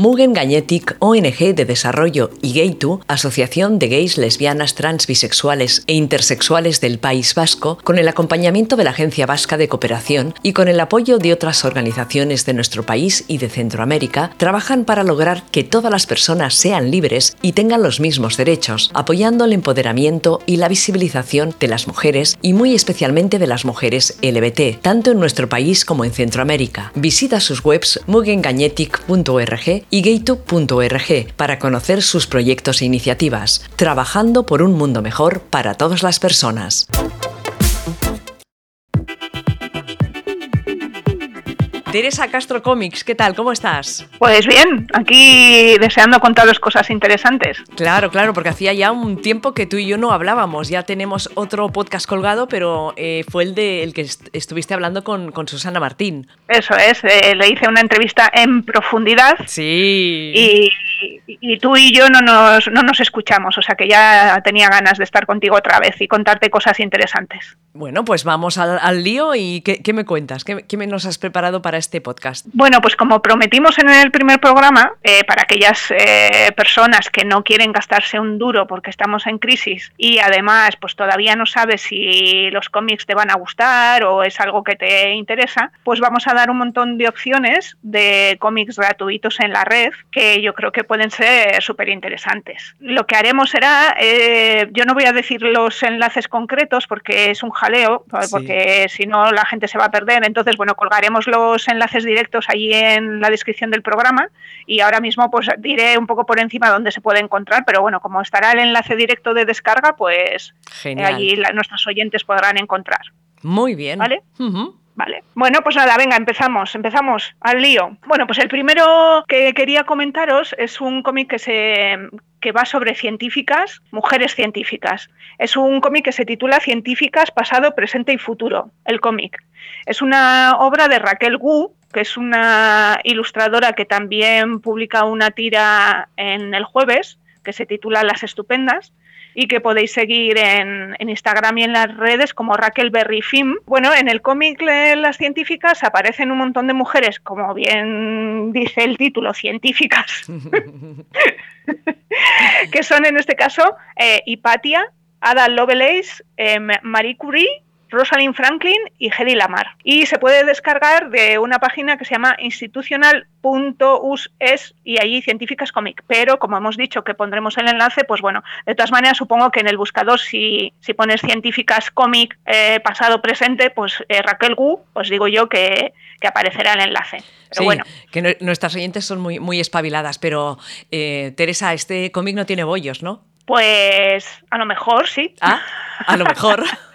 Mugen Gagnetic, ONG de Desarrollo y Gay2, Asociación de Gays, Lesbianas, Trans, Bisexuales e Intersexuales del País Vasco, con el acompañamiento de la Agencia Vasca de Cooperación y con el apoyo de otras organizaciones de nuestro país y de Centroamérica, trabajan para lograr que todas las personas sean libres y tengan los mismos derechos, apoyando el empoderamiento y la visibilización de las mujeres y muy especialmente de las mujeres LBT, tanto en nuestro país como en Centroamérica. Visita sus webs mugengagnetic.org y gaytube.org para conocer sus proyectos e iniciativas, trabajando por un mundo mejor para todas las personas. Teresa Castro Comics, ¿qué tal? ¿Cómo estás? Pues bien, aquí deseando contaros cosas interesantes. Claro, claro, porque hacía ya un tiempo que tú y yo no hablábamos. Ya tenemos otro podcast colgado, pero eh, fue el de el que estuviste hablando con, Susana Martín. Eso es, eh, le hice una entrevista en profundidad. Sí. Y, tú y yo no nos, no nos escuchamos, o sea que ya tenía ganas de estar contigo otra vez y contarte cosas interesantes. Bueno, pues vamos al, lío y ¿qué, me cuentas? ¿Qué, ¿Qué, nos has preparado para este podcast? Bueno, pues como prometimos en el primer programa, eh, para aquellas eh, personas que no quieren gastarse un duro porque estamos en crisis y además pues todavía no sabes si los cómics te van a gustar o es algo que te interesa, pues vamos a dar un montón de opciones de cómics gratuitos en la red que yo creo que pueden ser súper interesantes. Lo que haremos será, eh, yo no voy a decir los enlaces concretos porque es un jaleo, porque si no la gente se va a perder. Entonces, bueno, colgaremos los enlaces directos allí en la descripción del programa y ahora mismo pues diré un poco por encima dónde se puede encontrar, pero bueno, como estará el enlace directo de descarga, pues eh, allí nuestros oyentes podrán encontrar. Muy bien. ¿Vale? Vale. Bueno, pues nada, venga, empezamos, empezamos al lío. Bueno, pues el primero que quería comentaros es un cómic que se que va sobre científicas, mujeres científicas. Es un cómic que se titula Científicas, pasado, presente y futuro, el cómic. Es una obra de Raquel Gu, que es una ilustradora que también publica una tira en el jueves, que se titula Las Estupendas y que podéis seguir en, Instagram y en las redes como Raquel Berry Film. Bueno, en el cómic Las Científicas aparecen un montón de mujeres, como bien dice el título, científicas, que son en este caso eh, Hipatia, Ada Lovelace, eh, Marie Curie Rosalind Franklin y Hedy Lamar. Y se puede descargar de una página que se llama institucional.us y allí científicas comic. Pero como hemos dicho que pondremos el enlace, pues bueno, de todas maneras supongo que en el buscador si, si pones científicas comic eh, pasado presente, pues eh, Raquel Gu, pues digo yo que, aparecerá el enlace. sí, bueno. que nuestras oyentes son muy, muy espabiladas, pero eh, Teresa, este cómic no tiene bollos, ¿no? Pues a lo mejor sí. Ah, a lo mejor.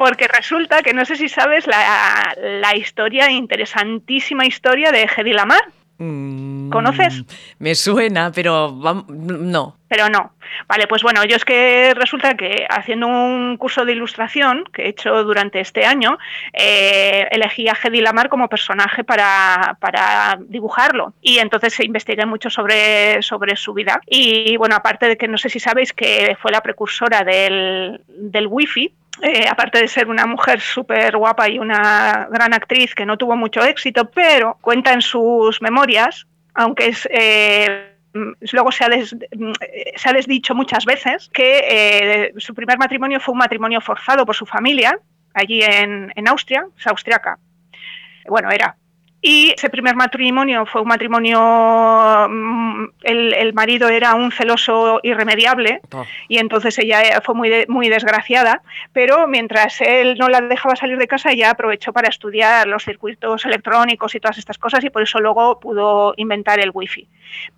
Porque resulta que no sé si sabes la, la historia, interesantísima historia de Hedy Lamar. Mm, ¿Conoces? Me suena, pero no. Pero no. Vale, pues bueno, yo es que resulta que haciendo un curso de ilustración que he hecho durante este año, eh, elegí a Hedy Lamar como personaje para, para, dibujarlo. Y entonces investigué mucho sobre, sobre su vida. Y bueno, aparte de que no sé si sabéis que fue la precursora del, del wifi, eh, aparte de ser una mujer súper guapa y una gran actriz que no tuvo mucho éxito, pero cuenta en sus memorias, aunque es... Eh, luego se ha, se ha, desdicho muchas veces que eh, su primer matrimonio fue un matrimonio forzado por su familia, allí en, en Austria, es austriaca. Bueno, era y ese primer matrimonio fue un matrimonio, mm, el, marido era un celoso irremediable oh. y entonces ella fue muy, muy desgraciada, pero mientras él no la dejaba salir de casa, ella aprovechó para estudiar los circuitos electrónicos y todas estas cosas y por eso luego pudo inventar el wifi.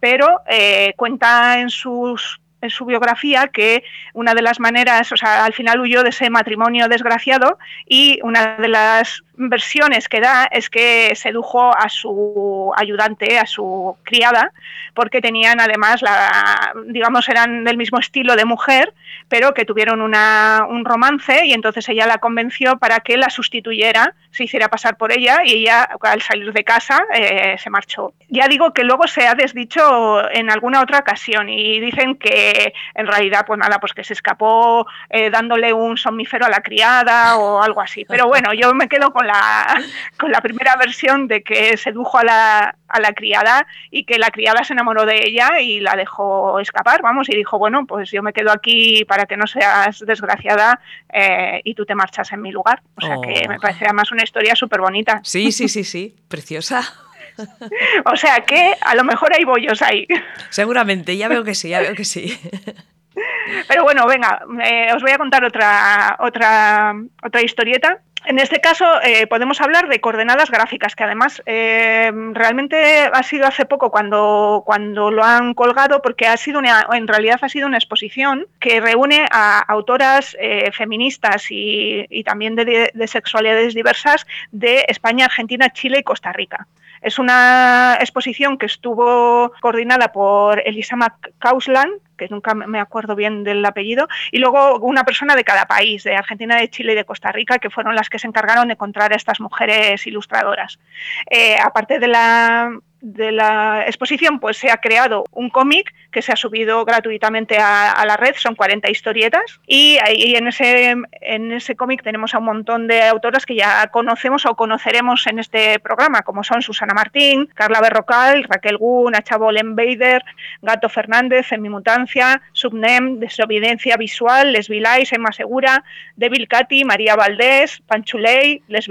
Pero eh, cuenta en sus en su biografía que una de las maneras, o sea, al final huyó de ese matrimonio desgraciado y una de las versiones que da es que sedujo a su ayudante, a su criada, porque tenían además, la, digamos, eran del mismo estilo de mujer, pero que tuvieron una, un romance y entonces ella la convenció para que la sustituyera, se hiciera pasar por ella y ella al salir de casa eh, se marchó. Ya digo que luego se ha desdicho en alguna otra ocasión y dicen que en realidad, pues nada, pues que se escapó eh, dándole un somnífero a la criada o algo así. Pero bueno, yo me quedo con la, con la primera versión de que sedujo a la, a la criada y que la criada se enamoró de ella y la dejó escapar, vamos, y dijo, bueno, pues yo me quedo aquí para que no seas desgraciada eh, y tú te marchas en mi lugar. O sea que me oh. parece además una historia súper bonita. Sí, sí, sí, sí, preciosa. o sea que a lo mejor hay bollos ahí. Seguramente, ya veo que sí, ya veo que sí. Pero bueno, venga, eh, os voy a contar otra, otra, otra historieta en este caso eh, podemos hablar de coordenadas gráficas, que además eh, realmente ha sido hace poco cuando, cuando lo han colgado, porque ha sido una, en realidad ha sido una exposición que reúne a autoras eh, feministas y, también de, de, sexualidades diversas de España, Argentina, Chile y Costa Rica. Es una exposición que estuvo coordinada por Elisa McCausland, que nunca me acuerdo bien del apellido, y luego una persona de cada país, de Argentina, de Chile y de Costa Rica, que fueron las que se encargaron de encontrar a estas mujeres ilustradoras. Eh, aparte de la de la exposición pues se ha creado un cómic que se ha subido gratuitamente a, la red, son 40 historietas y, ahí en ese, en ese cómic tenemos a un montón de autoras que ya conocemos o conoceremos en este programa, como son Susana Martín, Carla Berrocal, Raquel Gu, Nacha Bolenbeider, Gato Fernández, En mi mutancia, Subnem, Desobediencia Visual, Les Vilais, Emma Segura, Devil Cati, María Valdés, Panchuley, Les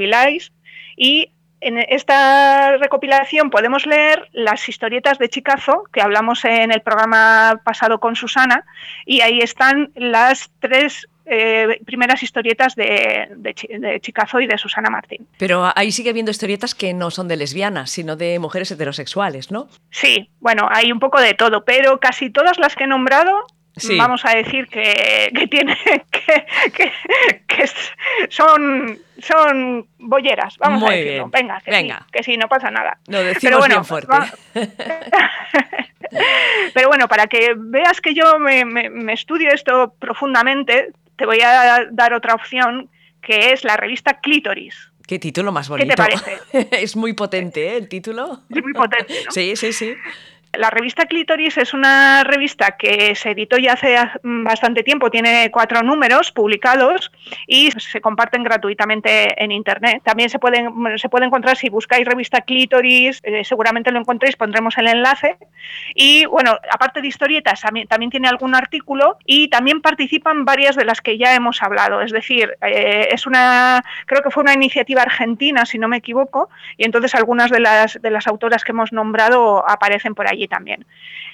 y en esta recopilación podemos leer las historietas de Chicazo, que hablamos en el programa pasado con Susana, y ahí están las tres eh, primeras historietas de, de, Chicazo y de Susana Martín. Pero ahí sigue habiendo historietas que no son de lesbianas, sino de mujeres heterosexuales, ¿no? Sí, bueno, hay un poco de todo, pero casi todas las que he nombrado vamos a decir que, que tiene que, que, son son bolleras, vamos a decirlo. Venga, que Venga. sí, que sí, no pasa nada. Lo decimos Pero bueno, bien fuerte. Pero bueno, para que veas que yo me, me, estudio esto profundamente, te voy a dar otra opción, que es la revista Clítoris. Qué título más bonito. ¿Qué te parece? es muy potente, ¿eh? El título. Es muy potente. ¿no? Sí, sí, sí. La revista Clitoris es una revista que se editó ya hace bastante tiempo, tiene cuatro números publicados y se comparten gratuitamente en Internet. También se puede, se puede encontrar, si buscáis revista Clitoris, eh, seguramente lo encontréis, pondremos el enlace. Y bueno, aparte de historietas, también, tiene algún artículo y también participan varias de las que ya hemos hablado. Es decir, eh, es una, creo que fue una iniciativa argentina, si no me equivoco, y entonces algunas de las, de las autoras que hemos nombrado aparecen por allí también.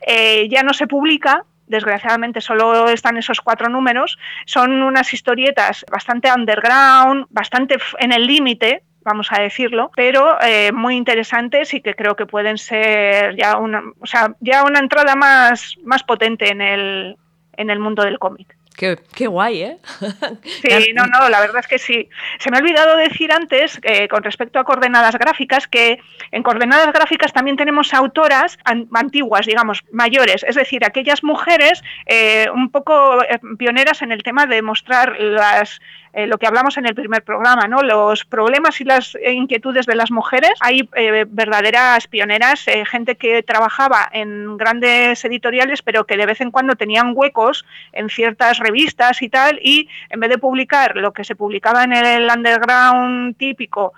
Eh, ya no se publica, desgraciadamente solo están esos cuatro números, son unas historietas bastante underground, bastante en el límite, vamos a decirlo, pero eh, muy interesantes y que creo que pueden ser ya una, o sea, ya una entrada más, más potente en el, en el mundo del cómic. Qué, guay, ¿eh? Sí, no, no, la verdad es que sí. Se me ha olvidado decir antes, eh, con respecto a coordenadas gráficas, que en coordenadas gráficas también tenemos autoras antiguas, digamos, mayores, es decir, aquellas mujeres eh, un poco eh, pioneras en el tema de mostrar las eh, lo que hablamos en el primer programa, ¿no? Los problemas y las inquietudes de las mujeres. Hay eh, verdaderas pioneras, eh, gente que trabajaba en grandes editoriales, pero que de vez en cuando tenían huecos en ciertas revistas y tal, y en vez de publicar lo que se publicaba en el underground típico,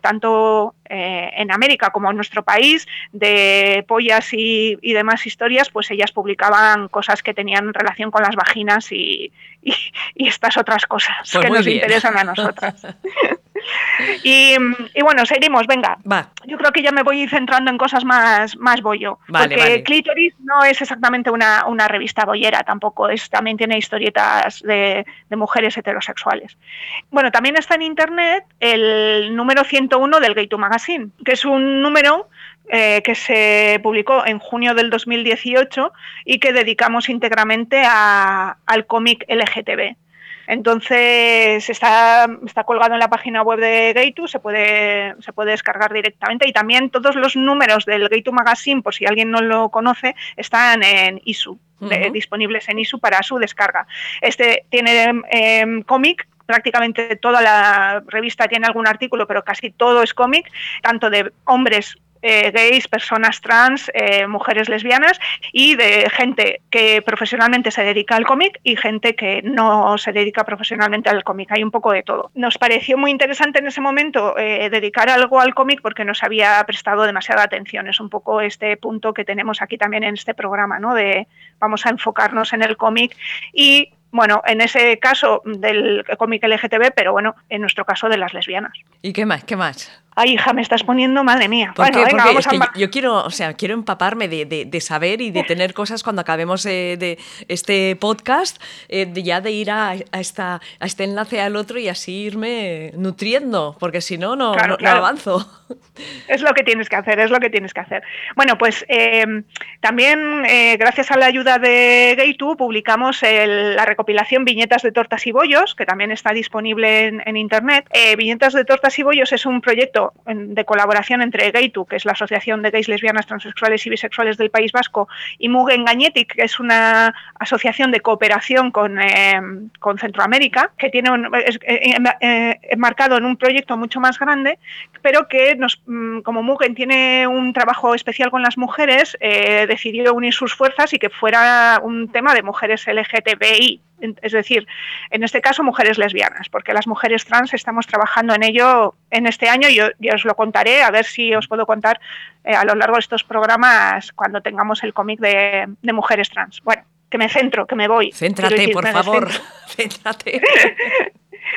tanto en América como en nuestro país, de pollas y, demás historias, pues ellas publicaban cosas que tenían relación con las vaginas y, estas otras cosas pues que nos interesan a nosotras. y, bueno, seguimos, venga. Yo creo que ya me voy centrando en cosas más, más bollo. porque Clitoris no es exactamente una, revista bollera tampoco, es, también tiene historietas de, de, mujeres heterosexuales. Bueno, también está en internet el número 101 del Gay to Magazine, que es un número eh, que se publicó en junio del 2018 y que dedicamos íntegramente al cómic LGTB. Entonces está, está colgado en la página web de Gaitu, se puede, se puede descargar directamente y también todos los números del Gaitu Magazine, por si alguien no lo conoce, están en ISU, disponibles en ISU para su descarga. Este tiene em, cómic prácticamente toda la revista tiene algún artículo, pero casi todo es cómic, tanto de hombres eh, gays, personas trans, eh, mujeres lesbianas y de gente que profesionalmente se dedica al cómic y gente que no se dedica profesionalmente al cómic. Hay un poco de todo. Nos pareció muy interesante en ese momento eh, dedicar algo al cómic porque nos había prestado demasiada atención. Es un poco este punto que tenemos aquí también en este programa, ¿no? De vamos a enfocarnos en el cómic y bueno, en ese caso del cómic LGTB, pero bueno, en nuestro caso de las lesbianas. ¿Y qué más? ¿Qué más? Ay, hija, me estás poniendo, madre mía. bueno, Venga, vamos a... yo quiero, o sea, quiero empaparme de, saber y de tener cosas cuando acabemos eh, de este podcast, eh, ya de ir a, esta, a este enlace al otro y así irme nutriendo, porque si no, no, avanzo. Es lo que tienes que hacer, es lo que tienes que hacer. Bueno, pues em, también eh, gracias a la ayuda de Gay2 publicamos la recopilación Viñetas de Tortas y Bollos, que también está disponible en, en Internet. Viñetas de Tortas y Bollos es un proyecto de colaboración entre Gaytu, que es la Asociación de Gays, Lesbianas, Transexuales y Bisexuales del País Vasco, y Mugen Gañetic, que es una asociación de cooperación con, eh, Centroamérica, que tiene un, es, eh, eh, enmarcado en un proyecto mucho más grande, pero que nos, mm, como Mugen tiene un trabajo especial con las mujeres, decidió unir sus fuerzas y que fuera un tema de mujeres LGTBI es decir, en este caso mujeres lesbianas, porque las mujeres trans estamos trabajando en ello en este año y yo, os lo contaré, a ver si os puedo contar eh, a lo largo de estos programas cuando tengamos el cómic de, mujeres trans. Bueno, que me centro, que me voy. Céntrate, por favor, céntrate.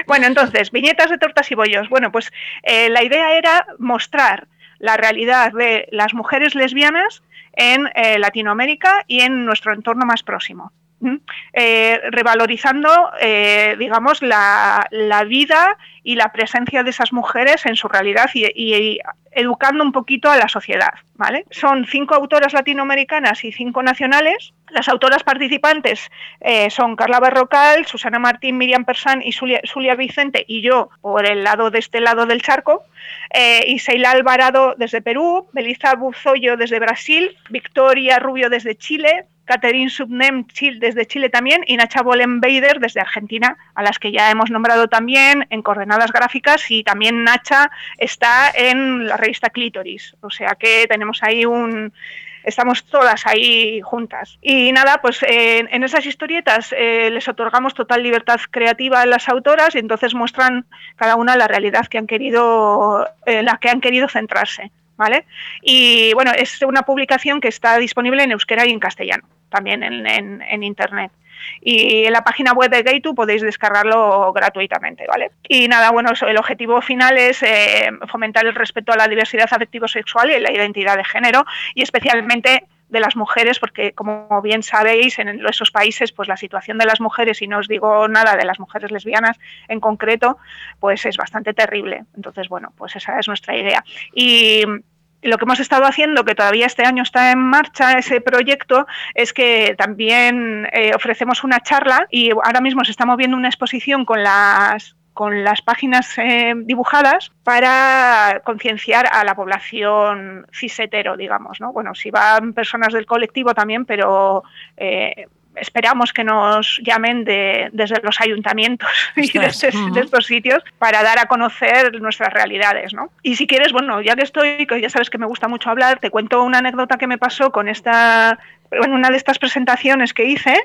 bueno, entonces, viñetas de tortas y bollos. Bueno, pues eh, la idea era mostrar la realidad de las mujeres lesbianas en eh, Latinoamérica y en nuestro entorno más próximo. Eh, revalorizando, eh, digamos, la, vida y la presencia de esas mujeres en su realidad y, educando un poquito a la sociedad. ¿Vale? Son cinco autoras latinoamericanas y cinco nacionales. Las autoras participantes eh, son Carla Berrocal, Susana Martín, Miriam Persán y Zulia, Vicente y yo por el lado de este lado del charco. y Seila Alvarado desde Perú, Belisa Buzoyo desde Brasil, Victoria Rubio desde Chile, Catherine Subnem desde Chile también y Nacha Bollenbeider desde Argentina, a las que ya hemos nombrado también en coordenadas gráficas y también Nacha está en la revista Clitoris, o sea que tenemos ahí un estamos todas ahí juntas. Y nada, pues en esas historietas eh, les otorgamos total libertad creativa a las autoras y entonces muestran cada una la realidad que han querido, en la que han querido centrarse. ¿Vale? Y bueno, es una publicación que está disponible en euskera y en castellano también en, Internet. Y en la página web de Gaytu podéis descargarlo gratuitamente, ¿vale? Y nada, bueno, el objetivo final es eh, fomentar el respeto a la diversidad afectivo-sexual y la identidad de género, y especialmente de las mujeres, porque como bien sabéis, en esos países, pues la situación de las mujeres, y no os digo nada de las mujeres lesbianas en concreto, pues es bastante terrible. Entonces, bueno, pues esa es nuestra idea. Y lo que hemos estado haciendo, que todavía este año está en marcha ese proyecto, es que también eh, ofrecemos una charla y ahora mismo se está moviendo una exposición con las con las páginas eh, dibujadas para concienciar a la población cisetero, digamos, ¿no? Bueno, si van personas del colectivo también, pero eh, esperamos que nos llamen de, desde los ayuntamientos y de, estos sitios para dar a conocer nuestras realidades. ¿no? Y si quieres, bueno, ya que estoy, que ya sabes que me gusta mucho hablar, te cuento una anécdota que me pasó con esta en una de estas presentaciones que hice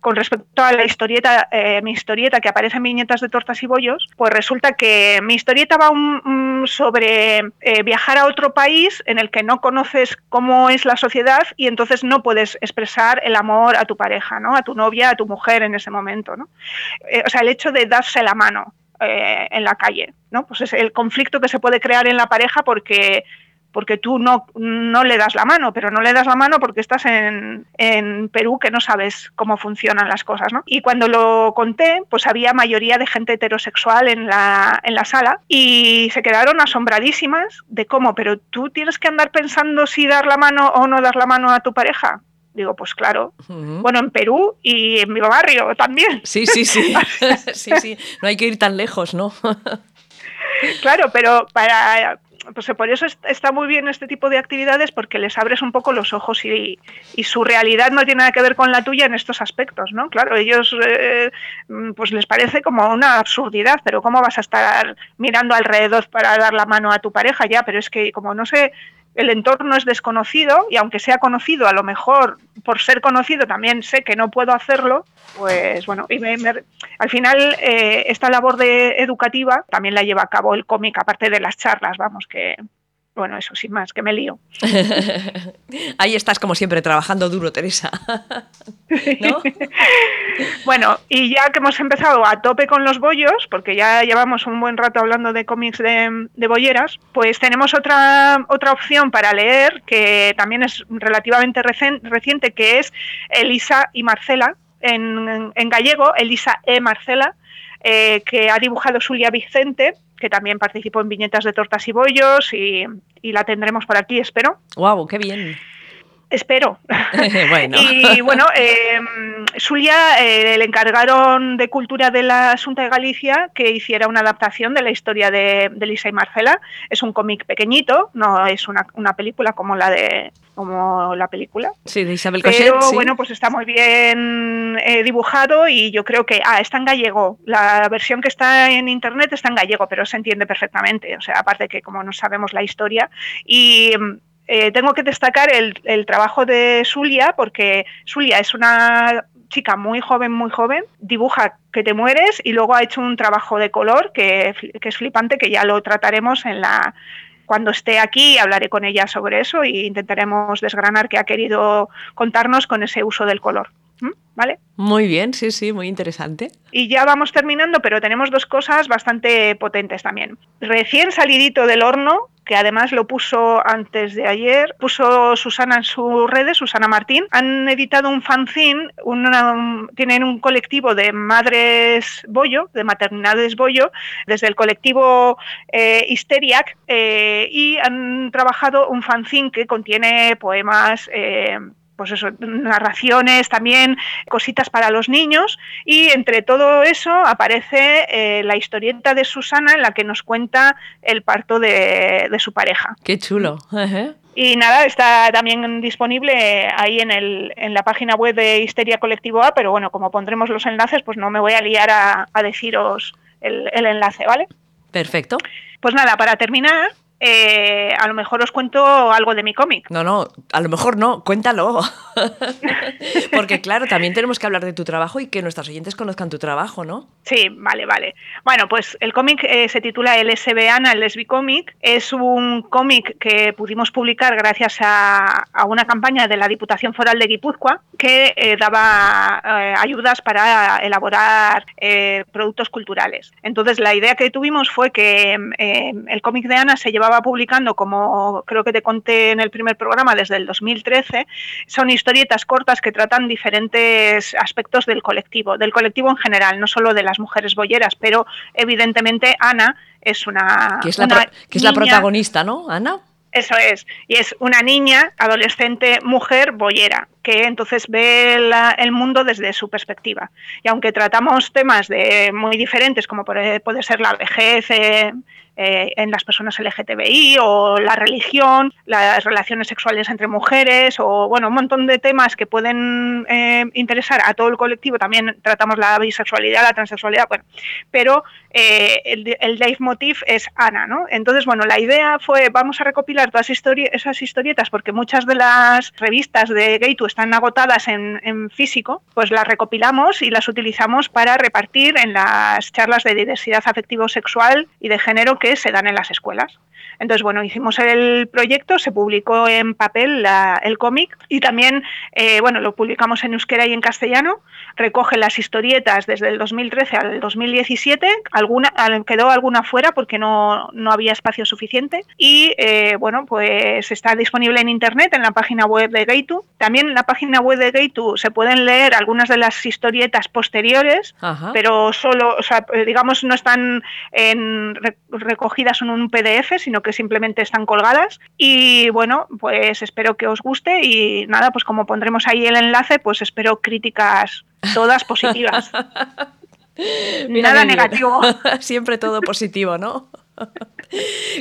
con respecto a la historieta, eh, mi historieta que aparece en viñetas de tortas y bollos, pues resulta que mi historieta va sobre eh, viajar a otro país en el que no conoces cómo es la sociedad y entonces no puedes expresar el amor a tu pareja, ¿no? a tu novia, a tu mujer en ese momento. ¿no? Eh, o sea, el hecho de darse la mano en la calle, ¿no? Pues es el conflicto que se puede crear en la pareja porque porque tú no, no le das la mano, pero no le das la mano porque estás en, en, Perú que no sabes cómo funcionan las cosas, ¿no? Y cuando lo conté, pues había mayoría de gente heterosexual en la, en la sala y se quedaron asombradísimas de cómo, pero tú tienes que andar pensando si dar la mano o no dar la mano a tu pareja. Digo, pues claro. Bueno, en Perú y en mi barrio también. Sí, sí, sí. sí, sí. No hay que ir tan lejos, ¿no? claro, pero para, pues por eso está muy bien este tipo de actividades porque les abres un poco los ojos y, su realidad no tiene nada que ver con la tuya en estos aspectos, ¿no? Claro, ellos eh, pues les parece como una absurdidad, pero ¿cómo vas a estar mirando alrededor para dar la mano a tu pareja ya? Pero es que como no sé el entorno es desconocido y aunque sea conocido, a lo mejor por ser conocido también sé que no puedo hacerlo, pues bueno, y al final eh, esta labor de educativa también la lleva a cabo el cómic, aparte de las charlas, vamos, que, bueno, eso sin más, que me lío. Ahí estás como siempre trabajando duro, Teresa. bueno, y ya que hemos empezado a tope con los bollos, porque ya llevamos un buen rato hablando de cómics de, bolleras, pues tenemos otra, otra opción para leer que también es relativamente reciente, que es Elisa y Marcela, en, gallego, Elisa e Marcela, eh, que ha dibujado Zulia Vicente que también participó en viñetas de tortas y bollos y, la tendremos por aquí, espero. ¡Wow! ¡Qué bien! Espero. bueno. Y bueno, eh, Zulia eh, le encargaron de Cultura de la Asunta de Galicia que hiciera una adaptación de la historia de, Lisa y Marcela. Es un cómic pequeñito, no es una, película como la de como la película. Sí, de Isabel Cochet, Pero bueno, pues está muy bien eh, dibujado y yo creo que, ah, está en gallego. La versión que está en internet está en gallego, pero se entiende perfectamente. O sea, aparte que como no sabemos la historia y eh, tengo que destacar el, trabajo de Zulia, porque Zulia es una chica muy joven, muy joven, dibuja que te mueres y luego ha hecho un trabajo de color que, es flipante, que ya lo trataremos en la... Cuando esté aquí hablaré con ella sobre eso e intentaremos desgranar qué ha querido contarnos con ese uso del color. ¿Vale? Muy bien, sí, sí, muy interesante. Y ya vamos terminando, pero tenemos dos cosas bastante potentes también. Recién salidito del horno, que además lo puso antes de ayer, puso Susana en sus redes, Susana Martín, han editado un fanzine, tienen un colectivo de madres bollo, de maternidades bollo, desde el colectivo eh, Histeriac, eh, y han trabajado un fanzine que contiene poemas. Eh, pues eso, narraciones también, cositas para los niños y entre todo eso aparece eh, la historieta de Susana en la que nos cuenta el parto de, su pareja. Qué chulo. Y nada, está también disponible ahí en, el, en la página web de Histeria Colectivo A, pero bueno, como pondremos los enlaces, pues no me voy a liar a, deciros el, el enlace, ¿vale? Perfecto. Pues nada, para terminar, eh, a lo mejor os cuento algo de mi cómic. No, no, a lo mejor no, cuéntalo. Porque claro, también tenemos que hablar de tu trabajo y que nuestros oyentes conozcan tu trabajo, ¿no? Sí, vale, vale. Bueno, pues el cómic eh, se titula El Ana, el Lesbi Comic. Es un cómic que pudimos publicar gracias a, una campaña de la Diputación Foral de Guipúzcoa que eh, daba ayudas para elaborar productos culturales. Entonces, la idea que tuvimos fue que el cómic de Ana se lleva llevaba publicando, como creo que te conté en el primer programa, desde el 2013, son historietas cortas que tratan diferentes aspectos del colectivo, del colectivo en general, no solo de las mujeres boyeras, pero evidentemente Ana es una... Que es la, que es la protagonista, ¿no? Ana. Eso es, y es una niña, adolescente, mujer, boyera, que entonces ve el mundo desde su perspectiva. Y aunque tratamos temas de muy diferentes, como puede, puede ser la vejez, eh, eh, en las personas LGTBI o la religión, las relaciones sexuales entre mujeres o bueno, un montón de temas que pueden eh, interesar a todo el colectivo. También tratamos la bisexualidad, la transexualidad, bueno, pero eh, el, el leitmotiv es Ana, ¿no? Entonces, bueno, la idea fue vamos a recopilar todas esas historietas porque muchas de las revistas de Gaytu están agotadas en, en físico, pues las recopilamos y las utilizamos para repartir en las charlas de diversidad afectivo-sexual y de género que se dan en las escuelas. Entonces, bueno, hicimos el proyecto, se publicó en papel el cómic y también, eh, bueno, lo publicamos en euskera y en castellano, recoge las historietas desde el 2013 al 2017, alguna, quedó alguna fuera porque no, no había espacio suficiente y, eh, bueno, pues está disponible en internet en la página web de Gaitu. También en la página web de Gaitu se pueden leer algunas de las historietas posteriores, pero solo, o sea, digamos, no están en, recogidas en un PDF, sino que simplemente están colgadas. Y bueno, pues espero que os guste y nada, pues como pondremos ahí el enlace, pues espero críticas todas positivas. Nada negativo. Siempre todo positivo, ¿no?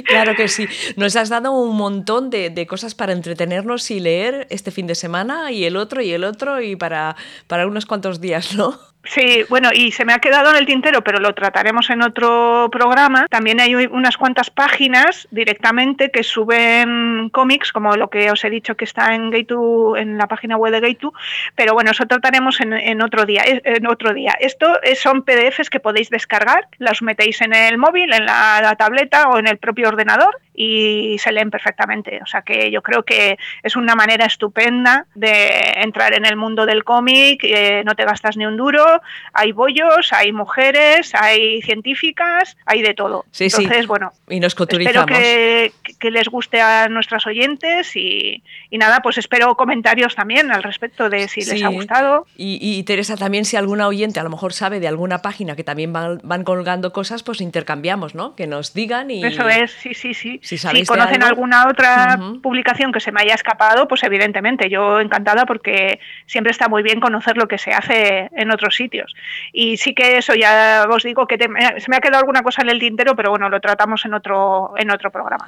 Claro que sí. Nos has dado un montón de, cosas para entretenernos y leer este fin de semana y el otro y el otro y para, para unos cuantos días, ¿no? Sí, bueno, y se me ha quedado en el tintero, pero lo trataremos en otro programa. También hay unas cuantas páginas directamente que suben cómics, como lo que os he dicho que está en Gate en la página web de Gate pero bueno, eso trataremos en, otro día. En otro día. Esto son PDFs que podéis descargar, los metéis en el móvil, en la tableta o en el propio ordenador y se leen perfectamente. O sea que yo creo que es una manera estupenda de entrar en el mundo del cómic, eh, no te gastas ni un duro, hay bollos, hay mujeres, hay científicas, hay de todo. Sí, Entonces, bueno, y nos espero que, que, les guste a nuestras oyentes y, y, nada, pues espero comentarios también al respecto de si les ha gustado. Y, Teresa, también si alguna oyente a lo mejor sabe de alguna página que también van, van colgando cosas, pues intercambiamos, ¿no? Que nos digan y... Eso es, sí, sí, sí. Si, conocen alguna otra publicación que se me haya escapado, pues evidentemente yo encantada porque siempre está muy bien conocer lo que se hace en otros sitios. Y sí que eso ya os digo que se me ha quedado alguna cosa en el tintero, pero bueno, lo tratamos en otro, en otro programa.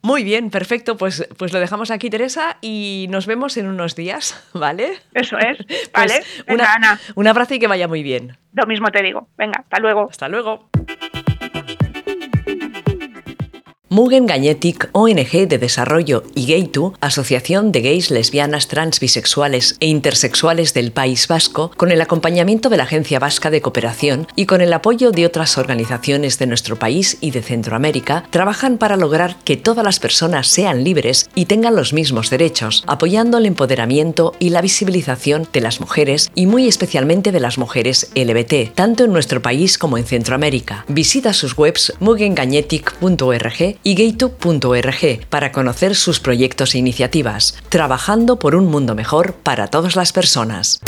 Muy bien, perfecto. Pues, pues lo dejamos aquí, Teresa, y nos vemos en unos días, ¿vale? Eso es, pues ¿vale? un abrazo y que vaya muy bien. Lo mismo te digo. Venga, hasta luego. Hasta luego. Mugen Gagnetic, ONG de Desarrollo, y Gaytu, Asociación de Gays, Lesbianas, Trans, Bisexuales e Intersexuales del País Vasco, con el acompañamiento de la Agencia Vasca de Cooperación y con el apoyo de otras organizaciones de nuestro país y de Centroamérica, trabajan para lograr que todas las personas sean libres y tengan los mismos derechos, apoyando el empoderamiento y la visibilización de las mujeres y muy especialmente de las mujeres LBT, tanto en nuestro país como en Centroamérica. Visita sus webs mugengagnetic.org y gaytube.org para conocer sus proyectos e iniciativas, trabajando por un mundo mejor para todas las personas.